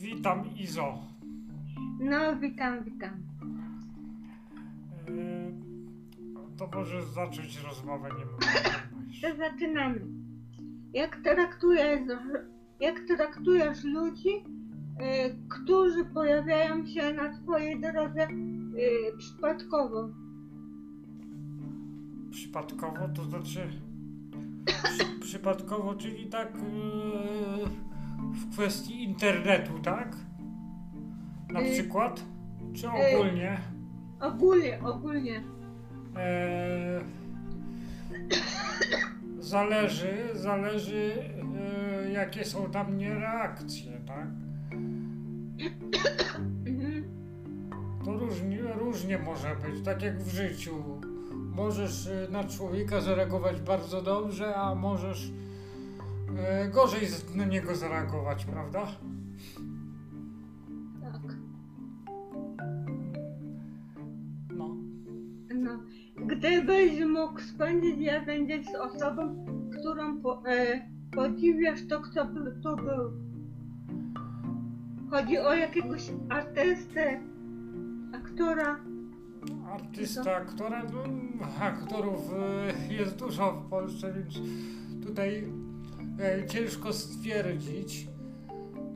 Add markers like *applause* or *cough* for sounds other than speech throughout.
Witam Izo. No, witam, witam. Yy, To możesz zacząć rozmowę, nie mogę. *laughs* To zaczynamy. Jak traktujesz, jak traktujesz ludzi, y, którzy pojawiają się na twojej drodze y, przypadkowo? Przypadkowo, to znaczy przy, przypadkowo, czyli tak yy, w kwestii internetu, tak? Na Yy, przykład? Czy yy. ogólnie? Ogólnie, ogólnie. Zależy, zależy e, jakie są na mnie reakcje, tak? Mhm. To różnie, różnie może być, tak jak w życiu. Możesz e, na człowieka zareagować bardzo dobrze, a możesz e, gorzej na niego zareagować, prawda? Tak. No. No. Gdybyś mógł spędzić jeden dzień z osobą, którą po, e, podziwiasz, to kto by to był? Chodzi o jakiegoś artystę, aktora. Artysta, aktora, no, aktorów e, jest dużo w Polsce, więc tutaj e, ciężko stwierdzić.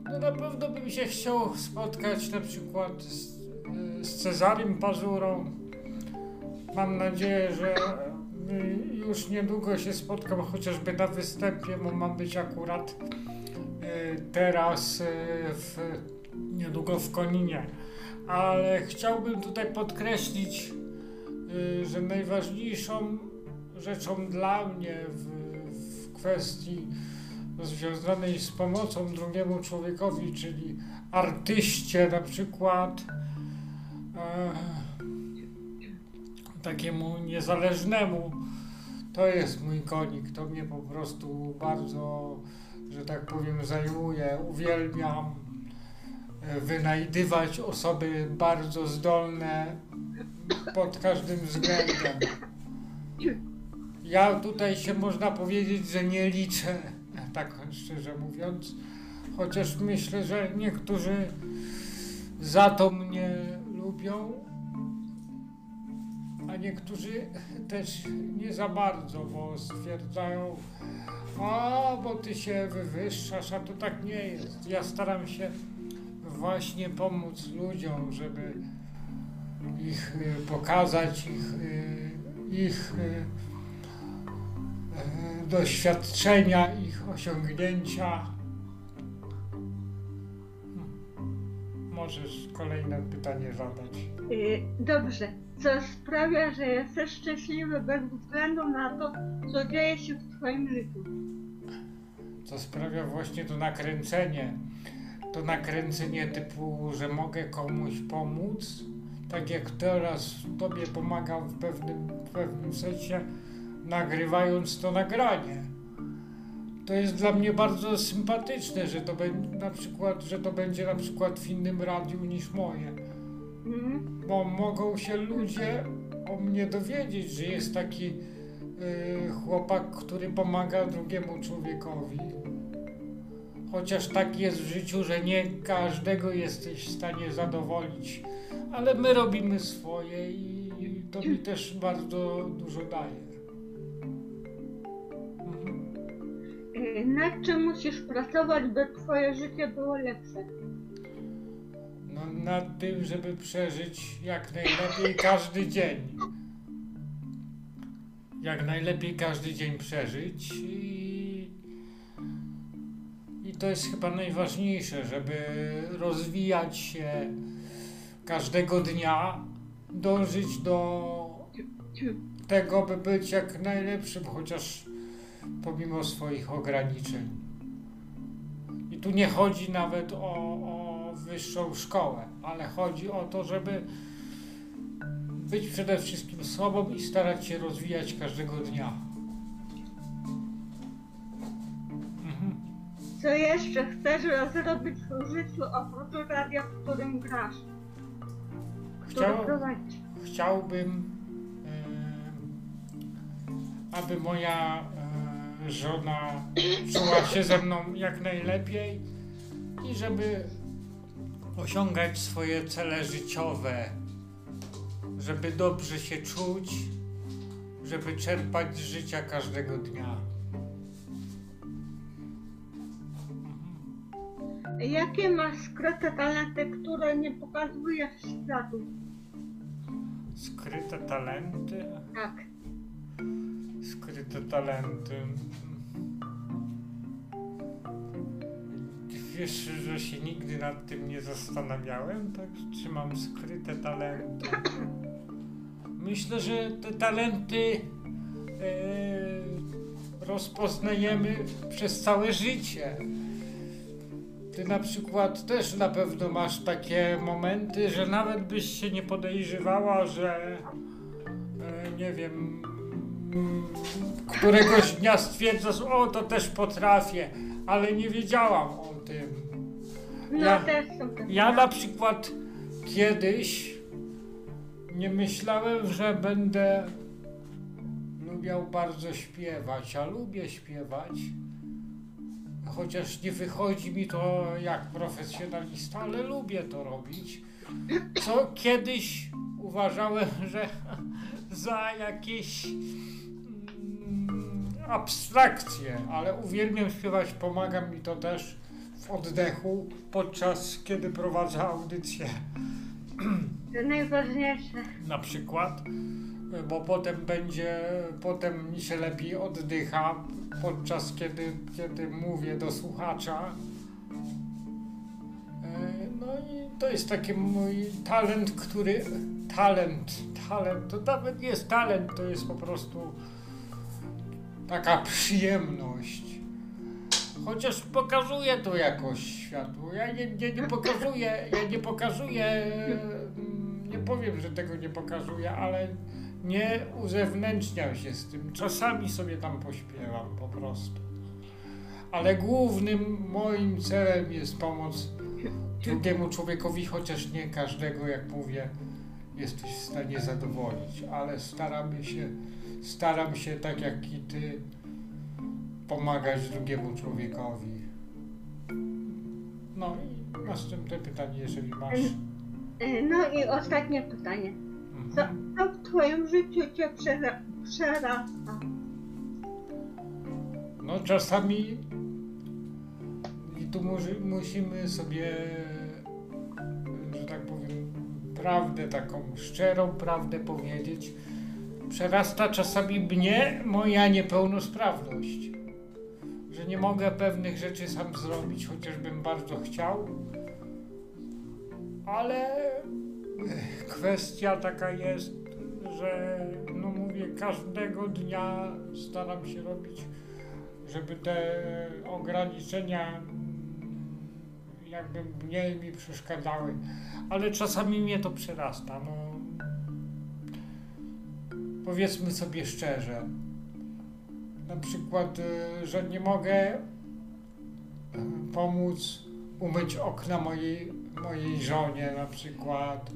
No na pewno bym się chciał spotkać na przykład z, e, z Cezarym Pazurą. Mam nadzieję, że e, już niedługo się spotkam chociażby na występie, bo mam być akurat teraz w, niedługo w Koninie. Ale chciałbym tutaj podkreślić, y, że najważniejszą rzeczą dla mnie w, w kwestii związanej z pomocą drugiemu człowiekowi, czyli artyście na przykład, e, takiemu niezależnemu, to jest mój konik. To mnie po prostu bardzo, że tak powiem, zajmuje. Uwielbiam wynajdywać osoby bardzo zdolne pod każdym względem. Ja tutaj się można powiedzieć, że nie liczę, tak szczerze mówiąc, chociaż myślę, że niektórzy za to mnie lubią, a niektórzy też nie za bardzo, bo stwierdzają, a bo ty się wywyższasz, a to tak nie jest. Ja staram się właśnie pomóc ludziom, żeby ich y, pokazać, ich, y, ich y, doświadczenia, ich osiągnięcia. Hmm. Możesz kolejne pytanie zadać. Dobrze. Co sprawia, że jesteś szczęśliwy bez względu na to, co dzieje się w twoim życiu? Co sprawia właśnie to nakręcenie. To nakręcenie typu, że mogę komuś pomóc, tak jak teraz Tobie pomagam w pewnym, w pewnym sensie, nagrywając to nagranie. To jest dla mnie bardzo sympatyczne, że to będzie na przykład, że to będzie na przykład w innym radiu niż moje. Mhm. Bo mogą się ludzie o mnie dowiedzieć, że jest taki y, chłopak, który pomaga drugiemu człowiekowi. Chociaż tak jest w życiu, że nie każdego jesteś w stanie zadowolić, ale my robimy swoje i to mi też bardzo dużo daje. Mhm. Nad czym musisz pracować, by twoje życie było lepsze? No, nad tym, żeby przeżyć jak najlepiej każdy dzień. Jak najlepiej każdy dzień przeżyć i, i to jest chyba najważniejsze, żeby rozwijać się każdego dnia, dążyć do tego, by być jak najlepszym, chociaż pomimo swoich ograniczeń. I tu nie chodzi nawet o, o wyższą szkołę, ale chodzi o to, żeby być przede wszystkim sobą i starać się rozwijać każdego dnia. Co jeszcze chcesz zrobić w życiu oprócz radia, w którym grasz? Chciał, prowadzisz? chciałbym aby moja e, żona czuła się ze mną jak najlepiej i żeby osiągać swoje cele życiowe, żeby dobrze się czuć, żeby czerpać z życia każdego dnia. Jakie masz skryte talenty, które nie pokazujesz światu? Skryte talenty, Tak. skryte talenty. Wiesz, że się nigdy nad tym nie zastanawiałem, tak? Czy mam skryte talenty? Myślę, że te talenty e, rozpoznajemy przez całe życie. Ty na przykład też na pewno masz takie momenty, że nawet byś się nie podejrzewała, że e, nie wiem, któregoś dnia stwierdzasz, o to też potrafię, ale nie wiedziałam o tym. No Ja- też są takie. Ja na przykład kiedyś nie myślałem, że będę lubiał bardzo śpiewać, a lubię śpiewać. Chociaż nie wychodzi mi to jak profesjonalista, ale lubię to robić. Co kiedyś uważałem, *laughs* że za jakieś mm, abstrakcje, ale uwielbiam śpiewać, pomaga mi to też w oddechu podczas kiedy prowadzę audycję *clears throat* To najważniejsze. na przykład, bo potem będzie, potem mi się lepiej oddycha podczas kiedy, kiedy mówię do słuchacza. E, No i to jest taki mój talent, który, talent, talent, to nawet nie jest talent, to jest po prostu taka przyjemność. Chociaż pokazuję to jakoś światu. Ja nie, nie, nie pokazuję, ja nie pokazuję, mm, nie powiem, że tego nie pokazuję, ale nie uzewnętrzniam się z tym. Czasami sobie tam pośpiewam po prostu. Ale głównym moim celem jest pomoc drugiemu człowiekowi, chociaż nie każdego, jak mówię, jesteś w stanie zadowolić, ale staramy się, staram się tak jak i ty pomagać drugiemu człowiekowi. No i następne pytanie, jeżeli masz. No i ostatnie pytanie. Co, Mhm. co w twoim życiu cię przera- przerasta? No czasami i tu musi, musimy sobie, że tak powiem, prawdę taką szczerą prawdę powiedzieć. Przerasta czasami mnie moja niepełnosprawność. Że nie mogę pewnych rzeczy sam zrobić, chociażbym bardzo chciał. Ale kwestia taka jest, że no mówię, każdego dnia staram się robić żeby te ograniczenia jakby mniej mi przeszkadzały, ale czasami mnie to przerasta. No, powiedzmy sobie szczerze, na przykład, y, że nie mogę y, pomóc umyć okna mojej, mojej żonie na przykład, y,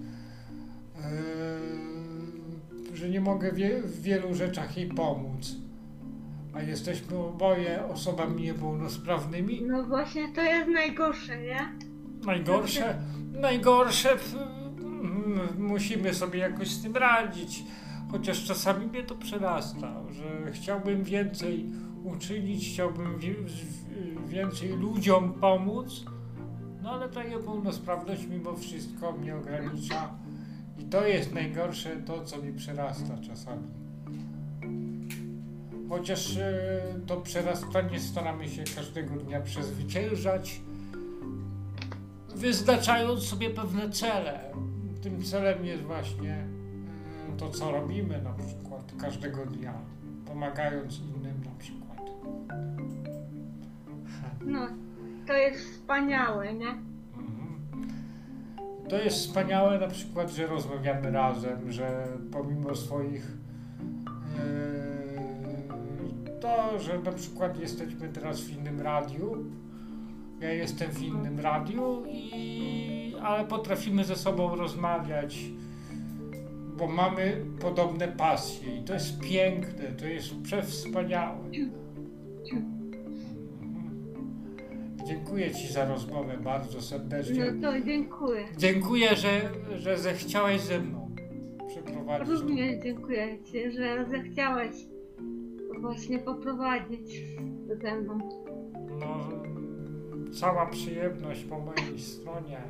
że nie mogę wie, w wielu rzeczach jej pomóc a jesteśmy oboje osobami niepełnosprawnymi. No właśnie to jest najgorsze, nie? Najgorsze, najgorsze, mm, musimy sobie jakoś z tym radzić. Chociaż czasami mnie to przerasta, że chciałbym więcej uczynić, chciałbym więcej ludziom pomóc, no ale ta niepełnosprawność mimo wszystko mnie ogranicza. I to jest najgorsze, to co mi przerasta czasami. Chociaż e, to przerastanie staramy się każdego dnia przezwyciężać, wyznaczając sobie pewne cele. Tym celem jest właśnie e, to, co robimy na przykład każdego dnia, pomagając innym na przykład. No, to jest wspaniałe, nie? To jest wspaniałe na przykład, że rozmawiamy razem, że pomimo swoich e, to, że na przykład jesteśmy teraz w innym radiu, ja jestem w innym radiu i ale potrafimy ze sobą rozmawiać bo mamy podobne pasje i to jest piękne, to jest przewspaniałe. Dziękuję Ci za rozmowę bardzo serdecznie. No to dziękuję. Dziękuję, że, że zechciałeś ze mną przeprowadzić. Również dziękuję Ci, że zechciałeś właśnie poprowadzić ze mną. No, cała przyjemność po mojej stronie.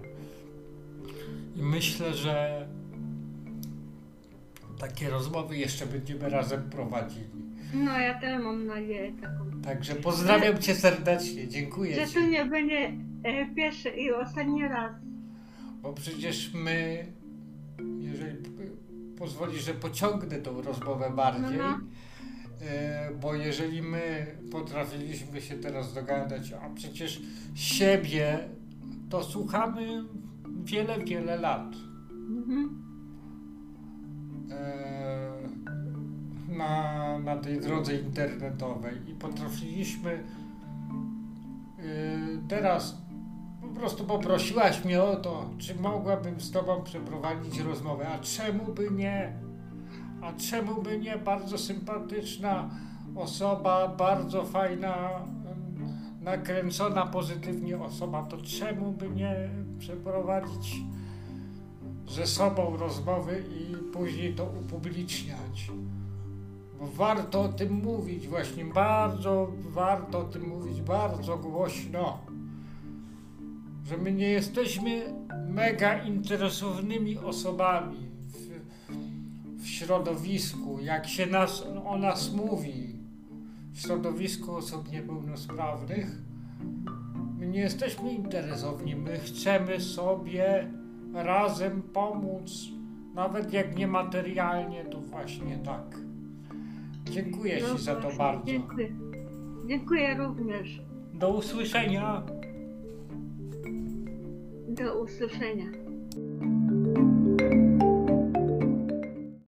I myślę, że takie rozmowy jeszcze będziemy razem prowadzili. No ja też mam nadzieję taką. Także pozdrawiam Cię serdecznie, dziękuję Że Ci. to nie będzie e, pierwszy i ostatni raz. Bo przecież my, jeżeli p- pozwolisz, że pociągnę tą rozmowę bardziej, No, e, bo jeżeli my potrafiliśmy się teraz dogadać, a przecież siebie to słuchamy wiele, wiele lat. Mhm. e, na, na tej drodze internetowej i potrafiliśmy e, teraz po prostu poprosiłaś mnie o to, czy mogłabym z Tobą przeprowadzić rozmowę, a czemu by nie? A czemu by nie? Bardzo sympatyczna osoba, bardzo fajna, nakręcona pozytywnie osoba, to czemu by nie przeprowadzić ze sobą rozmowy i później to upubliczniać. Warto o tym mówić, właśnie bardzo warto o tym mówić bardzo głośno. Że my nie jesteśmy mega interesownymi osobami w, w środowisku, jak się nas, o nas mówi, w środowisku osób niepełnosprawnych. My nie jesteśmy interesowni, my chcemy sobie razem pomóc, nawet jak nie materialnie, to właśnie tak. Dziękuję Ci za to bardzo. Dziękuję. Dziękuję również. Do usłyszenia. Do usłyszenia.